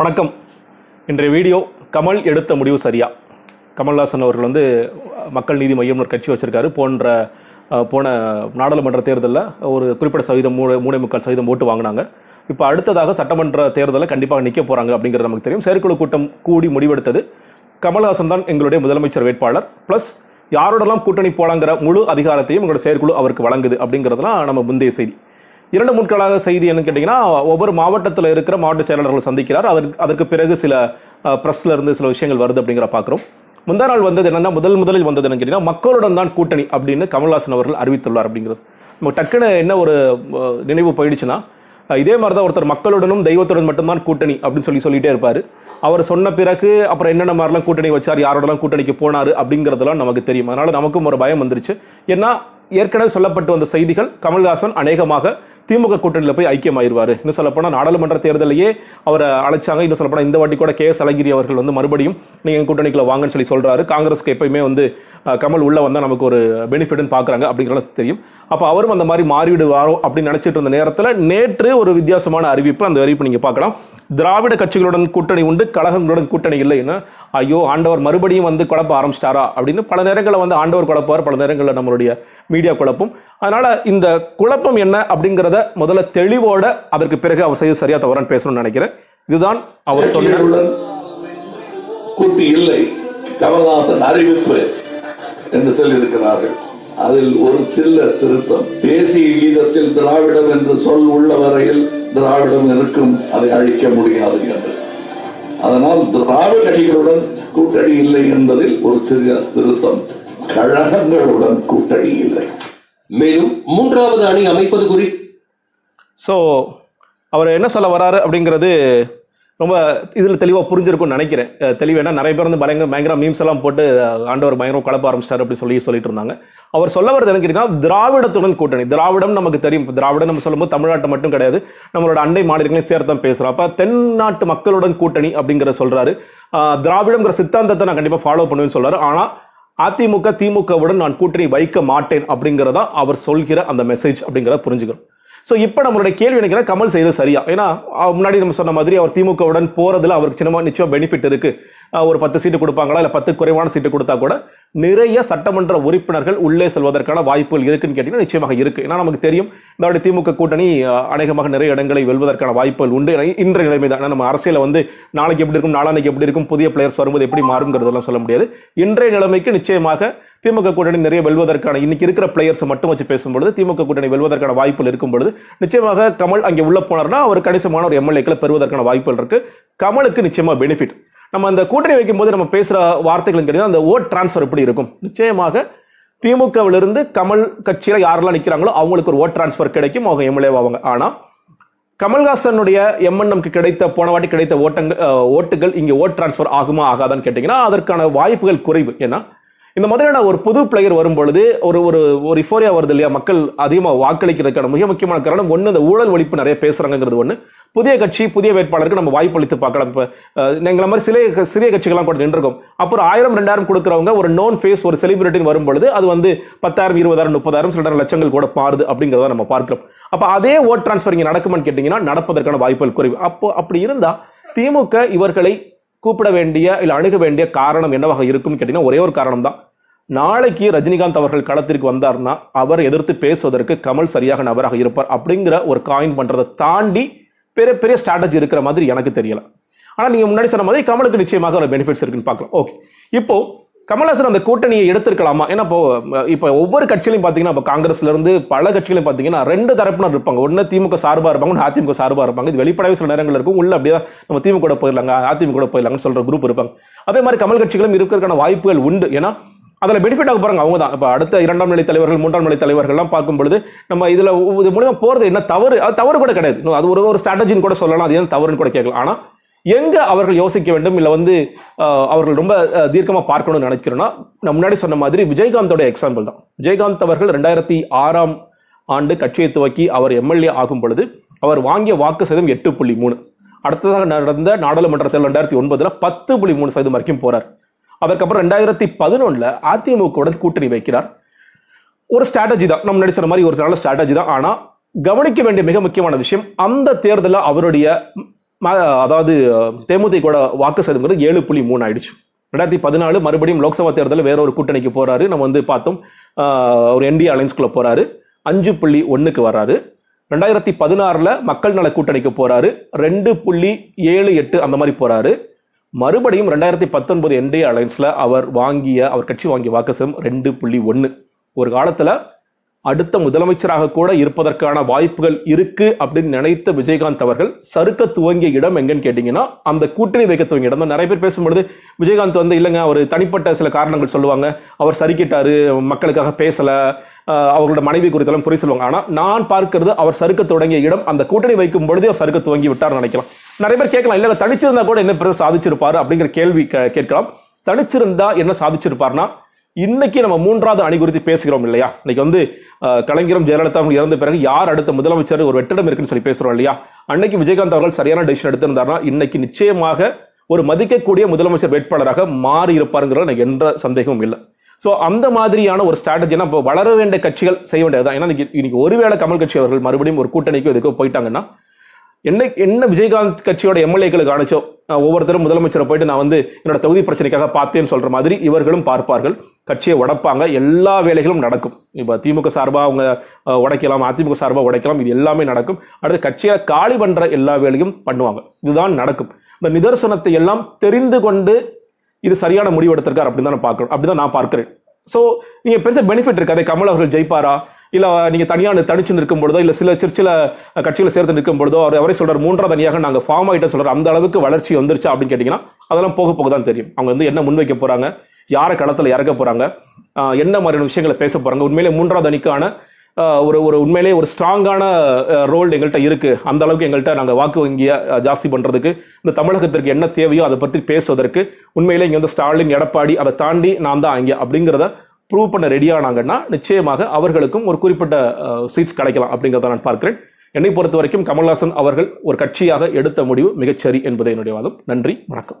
வணக்கம். இன்றைய வீடியோ கமல் எடுத்த முடிவு சரியா? கமல்ஹாசன் அவர்கள் வந்து மக்கள் நீதி மையம் ஒரு கட்சி வச்சிருக்காரு. போன்ற போன நாடாளுமன்ற தேர்தலில் ஒரு குறிப்பிட்ட சதவீதம் மூணு மூணே முக்கால் சதவீதம் ஓட்டு வாங்கினாங்க. இப்போ அடுத்ததாக சட்டமன்ற தேர்தலில் கண்டிப்பாக நிற்க போகிறாங்க அப்படிங்கிறது நமக்கு தெரியும். செயற்குழு கூட்டம் கூடி முடிவெடுத்தது கமல்ஹாசன் தான் எங்களுடைய முதலமைச்சர் வேட்பாளர். ப்ளஸ் யாரோடலாம் கூட்டணி போலாங்கிற முழு அதிகாரத்தையும் எங்களோட செயற்குழு அவருக்கு வழங்குது அப்படிங்கிறதுலாம் நம்ம முந்தைய செய்தி. இரண்டு முட்களாக செய்தி என்னன்னு கேட்டிங்கன்னா ஒவ்வொரு மாவட்டத்தில் இருக்கிற மாவட்ட செயலாளர்கள் சந்திக்கிறார். அதற்கு அதற்கு பிறகு சில ப்ரெஸ்ல இருந்து சில விஷயங்கள் வருது அப்படிங்கிற பார்க்குறோம். முந்தா நாள் வந்தது என்னன்னா முதல் முதலில் வந்தது என்னன்னு கேட்டிங்கன்னா மக்களுடன் தான் கூட்டணி அப்படின்னு கமல்ஹாசன் அவர்கள் அறிவித்துள்ளார் அப்படிங்கிறது. நம்ம டக்குன்னு என்ன ஒரு நினைவு போயிடுச்சுன்னா இதே மாதிரி தான் ஒருத்தர் மக்களுடனும் தெய்வத்துடன் மட்டும்தான் கூட்டணி அப்படின்னு சொல்லி சொல்லிட்டே இருப்பார். அவர் சொன்ன பிறகு அப்புறம் என்னென்ன மாதிரிலாம் கூட்டணி வச்சார் யாரோடலாம் கூட்டணிக்கு போனாரு அப்படிங்கிறதெல்லாம் நமக்கு தெரியும். அதனால் நமக்கும் ஒரு பயம் வந்துருச்சு. ஏன்னா ஏற்கனவே சொல்லப்பட்டு வந்த செய்திகள் கமல்ஹாசன் அநேகமாக திமுக கூட்டணியில் போய் ஐக்கியமாயிருவார். இன்னும் சொல்லப்போனால் நாடாளுமன்ற தேர்தலையே அவரை அழைச்சாங்க. இன்னும் சொல்லப்போனால் இந்த வாட்டி கூட கே எஸ் அழகிரி அவர்கள் வந்து மறுபடியும் நீங்கள் எங்கள் கூட்டணிக்குள்ள வாங்கன்னு சொல்லி சொல்கிறாரு காங்கிரஸ்க்கு எப்பயுமே வந்து கமல் உள்ள வந்தால் நமக்கு ஒரு பெனிஃபிட்னு பார்க்குறாங்க அப்படிங்கிறது தெரியும். அப்போ அவரும் அந்த மாதிரி மாறிவிடுவாரோ அப்படின்னு நினைச்சிட்டு இருந்த நேரத்தில் நேற்று ஒரு வித்தியாசமான அறிவிப்பு அந்த அறிவிப்பு நீங்கள் பார்க்கலாம். திராவிட கட்சிகளுடன் கூட்டணி உண்டு கழகங்களுடன் கூட்டணி இல்லைன்னு ஐயோ ஆண்டவர் மறுபடியும் வந்து குழப்ப ஆரம்பிச்சிட்டாரா அப்படின்னு பல நேரங்களில் வந்து ஆண்டவர் குழப்பார் பல நேரங்களில் நம்மளுடைய மீடியா குழப்பும். அதனால இந்த குழப்பம் என்ன அப்படிங்கிறத முதல்ல தெளிவோட அதற்கு பிறகு அவர் செய்து சரியா தவறான்னு பேசணும்னு நினைக்கிறேன். இதுதான் அவர் சொன்ன கட்சிகளுடன் கூட்டு இல்லை கமல்நாதன் அறிவிப்பு என்று சொல்லியிருக்கிறார்கள். அதில் ஒரு சில்ல திருத்தம் தேசிய கீதத்தில் திராவிடம் என்று சொல் உள்ள வரையில் திராவிடம் இருக்கும் அதை அழிக்க முடியாது என்று. அதனால் திராவிட கட்சிகளுடன் கூட்டணி இல்லை என்பதில் ஒரு சிறிய திருத்தம் கழகங்களுடன் கூட்டணி இல்லை. மேலும் மூன்றாவது அணி அமைப்பது குறி ஸோ அவர் என்ன சொல்ல வராரு அப்படிங்கிறது ரொம்ப இதில் தெளிவாக புரிஞ்சிருக்கும்னு நினைக்கிறேன். தெளிவேனா நிறைய பேர் வந்து பயங்கர பயங்கர மீம்ஸ் எல்லாம் போட்டு ஆண்டவர் பயங்கரம் குழப்ப ஆரம்பிச்சிட்டார் அப்படி சொல்லி சொல்லிட்டு இருந்தாங்க. அவர் சொல்ல வரது என்ன கேட்டீங்கன்னா திராவிடத்துடன் கூட்டணி. திராவிடம் நமக்கு தெரியும். திராவிடம் நம்ம சொல்லும்போது தமிழ்நாட்டு மட்டும் கிடையாது. நம்மளோட அண்டை மாநிலங்களையும் சேர்த்து தான் பேசுகிறோம் அப்போ தென்னாட்டு மக்களுடன் கூட்டணி அப்படிங்கிற சொல்றாரு. திராவிடங்கிற சித்தாந்தத்தை நான் கண்டிப்பாக ஃபாலோ பண்ணுவேன்னு சொல்றாரு ஆனால் அதிமுக திமுகவுடன் நான் கூட்டணி வைக்க மாட்டேன் அப்படிங்கிறதா அவர் சொல்கிற அந்த மெசேஜ் அப்படிங்கிறத புரிஞ்சுக்கிறோம் ஸோ இப்போ நம்மளுடைய கேள்வி எனக்கு கமல் செய்தது சரியா? ஏன்னா முன்னாடி நம்ம சொன்ன மாதிரி அவர் திமுகவுடன் போகிறதுல அவருக்கு சின்னமா நிச்சயம் பெனிஃபிட் இருக்குது ஒரு பத்து சீட்டு கொடுப்பாங்களா இல்லை பத்து குறைவான சீட்டு கொடுத்தா கூட நிறைய சட்டமன்ற உறுப்பினர்கள் உள்ளே செல்வதற்கான வாய்ப்புகள் இருக்குன்னு கேட்டீங்கன்னா நிச்சயமாக இருக்குது ஏன்னா நமக்கு தெரியும் இந்த திமுக கூட்டணி அநேகமாக நிறைய இடங்களை வெல்வதற்கான வாய்ப்புகள் உண்டு. இன்றைய நிலைமை தான் நம்ம அரசியலில் வந்து நாளைக்கு எப்படி இருக்கும் நாளானைக்கு எப்படி இருக்கும் புதிய பிளேயர்ஸ் வரும்போது எப்படி மாறுங்கிறதெல்லாம் சொல்ல முடியாது. இன்றைய நிலைமைக்கு நிச்சயமாக திமுக கூட்டணி நிறைய வெல்வதற்கான இன்னைக்கு இருக்கிற பிளேயர்ஸ் மட்டும் வச்சு பேசும்பொழுது திமுக கூட்டணி வெல்வதற்கான வாய்ப்புகள் இருக்கும் பொழுது நிச்சயமாக கமல் அங்கே உள்ள போனார்னா அவர் கணிசமான ஒரு எம்எல்ஏக்களை பெறுவதற்கான வாய்ப்புகள் இருக்கு. கமலுக்கு நிச்சயமா பெனிஃபிட் நம்ம அந்த கூட்டணி வைக்கும்போது நம்ம பேசுற வார்த்தைகளும் கிடையாது அந்த ஓட் டிரான்ஸ்ஃபர் எப்படி இருக்கும்? நிச்சயமாக திமுகவிலிருந்து கமல் கட்சியில் யாரெல்லாம் நிற்கிறாங்களோ அவங்களுக்கு ஒரு ஓட் டிரான்ஸ்ஃபர் கிடைக்கும் அவங்க எம்எல்ஏ ஆவாங்க ஆனால் கமல்ஹாசனுடைய எம்என்எம்க்கு கிடைத்த போன வாட்டி கிடைத்த ஓட்டங்கள் ஓட்டுகள் இங்கே ஓட் டிரான்ஸ்ஃபர் ஆகுமா ஆகாதான்னு கேட்டிங்கன்னா அதற்கான வாய்ப்புகள் குறைவு. ஏன்னா இந்த மாதிரியான ஒரு புது பிளேயர் வரும்பொழுது ஒரு ஒரு ஒரு இஃபோரியா வருது இல்லையா? மக்கள் அதிகமாக வாக்களிக்கிறதுக்கான மிக முக்கியமான காரணம் ஒன்று இந்த ஊழல் ஒழிப்பு நிறைய பேசுறாங்கிறது ஒன்று புதிய கட்சி புதிய வேட்பாளருக்கு நம்ம வாய்ப்பு அளித்து பார்க்கலாம். இப்போ எங்களை மாதிரி சிலை சிறிய கட்சிகள்லாம் கூட நின்றுருக்கோம். அப்புறம் ஆயிரம் ரெண்டாயிரம் கொடுக்குறவங்க ஒரு நோன் ஃபேஸ் ஒரு செலிபிரிட்டின்னு வரும்பொழுது அது வந்து பத்தாயிரம் இருபதாயிரம் முப்பதாயிரம் சில லட்சங்கள் கூட மாறுது அப்படிங்கிறத நம்ம பார்க்கிறோம். அப்போ அதே ஓட் டிரான்ஸ்ஃபர் இங்கே நடக்குமான்னு கேட்டிங்கன்னா நடப்பதற்கான வாய்ப்புகள் குறைவு. அப்போ அப்படி இருந்தால் திமுக இவர்களை கூப்பிட வேண்டிய இல்லை அணுக வேண்டிய காரணம் என்னவாக இருக்கும்னு கேட்டிங்கன்னா ஒரே ஒரு காரணம் தான் நாளைக்கு ரஜினிகாந்த் அவர்கள் களத்திற்கு வந்தார்னா அவர் எதிர்த்து பேசுவதற்கு கமல் சரியாக நபராக இருப்பார் அப்படிங்கிற ஒரு காயின் பண்றதை தாண்டி பெரிய பெரிய ஸ்ட்ராட்டஜி இருக்கிற மாதிரி எனக்கு தெரியல. ஆனால் நீங்க முன்னாடி சொன்ன மாதிரி கமலுக்கு நிச்சயமாக ஒரு பெனிஃபிட்ஸ் இருக்குன்னு பார்க்கலாம். ஓகே இப்போ கமல்ஹாசன் அந்த கூட்டணியை எடுத்திருக்கலாமா? ஏன்னா இப்போ இப்போ ஒவ்வொரு கட்சியிலையும் பார்த்தீங்கன்னா இப்போ காங்கிரஸ்ல இருந்து பல கட்சிகளையும் பார்த்தீங்கன்னா ரெண்டு தரப்பினர் இருப்பாங்க. ஒன்று திமுக சார்பா இருப்பாங்க அதிமுக சார்பா இருப்பாங்க. இது வெளிப்படையாக சில நேரங்கள் இருக்கும். உள்ள அப்படியே நம்ம திமுக கூட போயிடலாங்க அதிமுக கூட போயிடலாங்கன்னு சொல்ற குரூப் இருப்பாங்க. அதே மாதிரி கமல் கட்சிகளும் இருக்கிறதுக்கான வாய்ப்புகள் உண்டு. ஏன்னா அதில் பெனிஃபிட் ஆக போகிறாங்க அவங்க தான். இப்போ அடுத்த இரண்டாம் நிலை தலைவர்கள் மூன்றாம் நிலை தலைவர்கள்லாம் பார்க்கும் பொழுது நம்ம இதில் இது மூலியமாக போகிறது என்ன தவறு? அது தவறு கூட கிடையாது. அது ஒரு ஒரு ஸ்ட்ராட்டஜின்னு கூட சொல்லலாம். அது ஏன் தவறுன்னு கூட கேட்கலாம். ஆனால் எங்க அவர்கள் யோசிக்க வேண்டும்? இல்லை வந்து அவர்கள் ரொம்ப தீர்க்கமாக தீர்க்கமா பார்க்கணும்னு நினைக்கிறோன்னா நான் முன்னாடி சொன்ன மாதிரி விஜயகாந்தோட எக்ஸாம்பிள் தான். விஜயகாந்த் அவர்கள் ரெண்டாயிரத்தி ஆறாம் ஆண்டு கட்சியை துவக்கி அவர் எம்எல்ஏ ஆகும் பொழுது அவர் வாங்கிய வாக்கு சதவீதம் எட்டு புள்ளி மூணு. அடுத்ததாக நடந்த நாடாளுமன்ற தேர்தல் ரெண்டாயிரத்தி ஒன்பதுல பத்து புள்ளி மூணு சதவீதம் வரைக்கும் போறார். அதுக்கப்புறம் ரெண்டாயிரத்தி பதினொன்னுல அதிமுகவுடன் கூட்டணி வைக்கிறார். ஒரு ஸ்ட்ராட்டஜி தான். நம்ம முன்னாடி சொன்ன மாதிரி ஒரு நல்ல ஸ்ட்ராட்டஜி தான். ஆனா கவனிக்க வேண்டிய மிக முக்கியமான விஷயம் அந்த தேர்தலில் அவருடைய அதாவது தேமுதிக வாக்கு சதவீதம் ஏழு புள்ளி மூணு ஆயிடுச்சு. ரெண்டாயிரத்தி பதினாலு மறுபடியும் லோக்சபா தேர்தலில் வேற ஒரு கூட்டணிக்கு போறாரு. நம்ம வந்து பார்த்தோம் ஒரு என்டிஏ அலைன்ஸ்குள்ள போறாரு. அஞ்சு புள்ளி ஒன்றுக்கு வர்றாரு ரெண்டாயிரத்தி பதினாறுல மக்கள் நல கூட்டணிக்கு போறாரு. ரெண்டு புள்ளி ஏழு எட்டு அந்த மாதிரி போறாரு. மறுபடியும் ரெண்டாயிரத்தி பத்தொன்பது என்டிஏ அலைன்ஸ்ல அவர் வாங்கிய அவர் கட்சி வாங்கிய வாக்கு சதவீதம் ரெண்டு புள்ளி ஒன்று ஒரு காலத்துல அடுத்த முதலமைச்சராக கூட இருப்பதற்கான வாய்ப்புகள் இருக்கு அப்படின்னு நினைத்த விஜயகாந்த் அவர்கள் சறுக்க துவங்கிய இடம் எங்கன்னு கேட்டீங்கன்னா அந்த கூட்டணி வைக்க துவங்கிய இடம் தான். நிறைய பேர் பேசும்பொழுது விஜயகாந்த் வந்து இல்லைங்க அவர் தனிப்பட்ட சில காரணங்கள் சொல்லுவாங்க. அவர் சறுக்கிட்டாரு மக்களுக்காக பேசல அவர்களோட மனைவி குறித்தெல்லாம் புரிய சொல்லுவாங்க. ஆனால் நான் பார்க்கிறது அவர் சறுக்க தொடங்கிய இடம் அந்த கூட்டணி வைக்கும் பொழுதே அவர் சறுக்க துவங்கி விட்டார் நினைக்கலாம். நிறைய பேர் கேட்கலாம் இல்லை தனிச்சிருந்தா கூட என்ன பிறகு சாதிச்சிருப்பாரு? அப்படிங்கிற கேள்வி கே- கேட்கலாம். தனிச்சிருந்தா என்ன சாதிச்சிருப்பார்னா இன்னைக்கு நம்ம மூன்றாவது அணி குறித்து பேசுகிறோம் இல்லையா? இன்னைக்கு வந்து கலைஞரும் ஜெயலலிதா அவங்க இறந்த பிறகு யார் அடுத்த முதலமைச்சர் ஒரு வெற்றிடம் இருக்குன்னு சொல்லி பேசுறோம் இல்லையா? அன்னைக்கு விஜயகாந்த் அவர்கள் சரியான டெசிஷன் எடுத்திருந்தாருன்னா இன்னைக்கு நிச்சயமாக ஒரு மதிக்கக்கூடிய முதலமைச்சர் வேட்பாளராக மாறி இருப்பாருங்கிறது எனக்கு எந்த சந்தேகமும் இல்லை. ஸோ அந்த மாதிரியான ஒரு ஸ்ட்ராட்டஜினா இப்போ வளர வேண்டிய கட்சிகள் செய்ய வேண்டியதுதான். ஏன்னா இன்னைக்கு இன்னைக்கு ஒருவேளை கமல் கட்சி அவர்கள் மறுபடியும் ஒரு கூட்டணிக்கு இதுக்கு போயிட்டாங்கன்னா என்ன என்ன விஜயகாந்த் கட்சியோட எம்எல்ஏக்களுக்கு அனுச்சோ ஒவ்வொருத்தரும் முதலமைச்சரை போயிட்டு நான் வந்து என்னோட தொகுதி பிரச்சனைக்காக பார்த்தேன்னு சொல்ற மாதிரி இவர்களும் பார்ப்பார்கள். கட்சியை உடைப்பாங்க. எல்லா வேலைகளும் நடக்கும். இப்போ திமுக சார்பாக அவங்க உடைக்கலாம் அதிமுக சார்பாக உடைக்கலாம். இது எல்லாமே நடக்கும். அடுத்து கட்சியை காலி பண்ணுற எல்லா வேலையும் பண்ணுவாங்க. இதுதான் நடக்கும். இந்த நிதர்சனத்தை எல்லாம் தெரிந்து கொண்டு இது சரியான முடிவு எடுத்திருக்கார் அப்படின்னு தான் நான் பார்க்கணும். அப்படிதான் நான் பார்க்குறேன். ஸோ நீங்கள் பெருசாக பெனிஃபிட் இருக்காது. கமல் அவர்கள் ஜெயிப்பாரா? இல்ல நீங்க தனியா தனிச்சு நிற்கும் பொழுதோ இல்ல சில சிறு சில கட்சிகளை சேர்த்து நிற்கும் பொழுதோ அவர் அவரே சொல்றாரு மூன்றாவது அணியாக நாங்க ஃபார்ம் ஆகிட்ட சொல்றாரு. அந்த அளவுக்கு வளர்ச்சி வந்துருச்சா அப்படின்னு கேட்டீங்கன்னா அதெல்லாம் போக போக தான் தெரியும். அவங்க வந்து என்ன முன்வைக்க போறாங்க யாரை களத்துல இறக்க போறாங்க என்ன மாதிரியான விஷயங்களை பேச போறாங்க. உண்மையிலே மூன்றாவது அணிக்கான ஒரு ஒரு உண்மையிலே ஒரு ஸ்ட்ராங்கான ரோல் எங்கள்கிட்ட இருக்கு. அந்த அளவுக்கு எங்கள்கிட்ட நாங்கள் வாக்கு வங்கியை ஜாஸ்தி பண்றதுக்கு இந்த தமிழகத்திற்கு என்ன தேவையோ அதை பற்றி பேசுவதற்கு உண்மையிலே இங்கே வந்து ஸ்டாலின் எடப்பாடி அதை தாண்டி நான் தான் அங்கே அப்படிங்கிறத ப்ரூவ் பண்ண ரெடியானாங்கன்னா நிச்சயமாக அவர்களுக்கும் ஒரு குறிப்பிட்ட சீட்ஸ் கிடைக்கலாம் அப்படிங்கிறத நான் பார்க்கிறேன். என்னை பொறுத்த வரைக்கும் கமல்ஹாசன் அவர்கள் ஒரு கட்சியாக எடுத்த முடிவு மிகச்சரி என்பதை என்னுடைய வாதம். நன்றி வணக்கம்.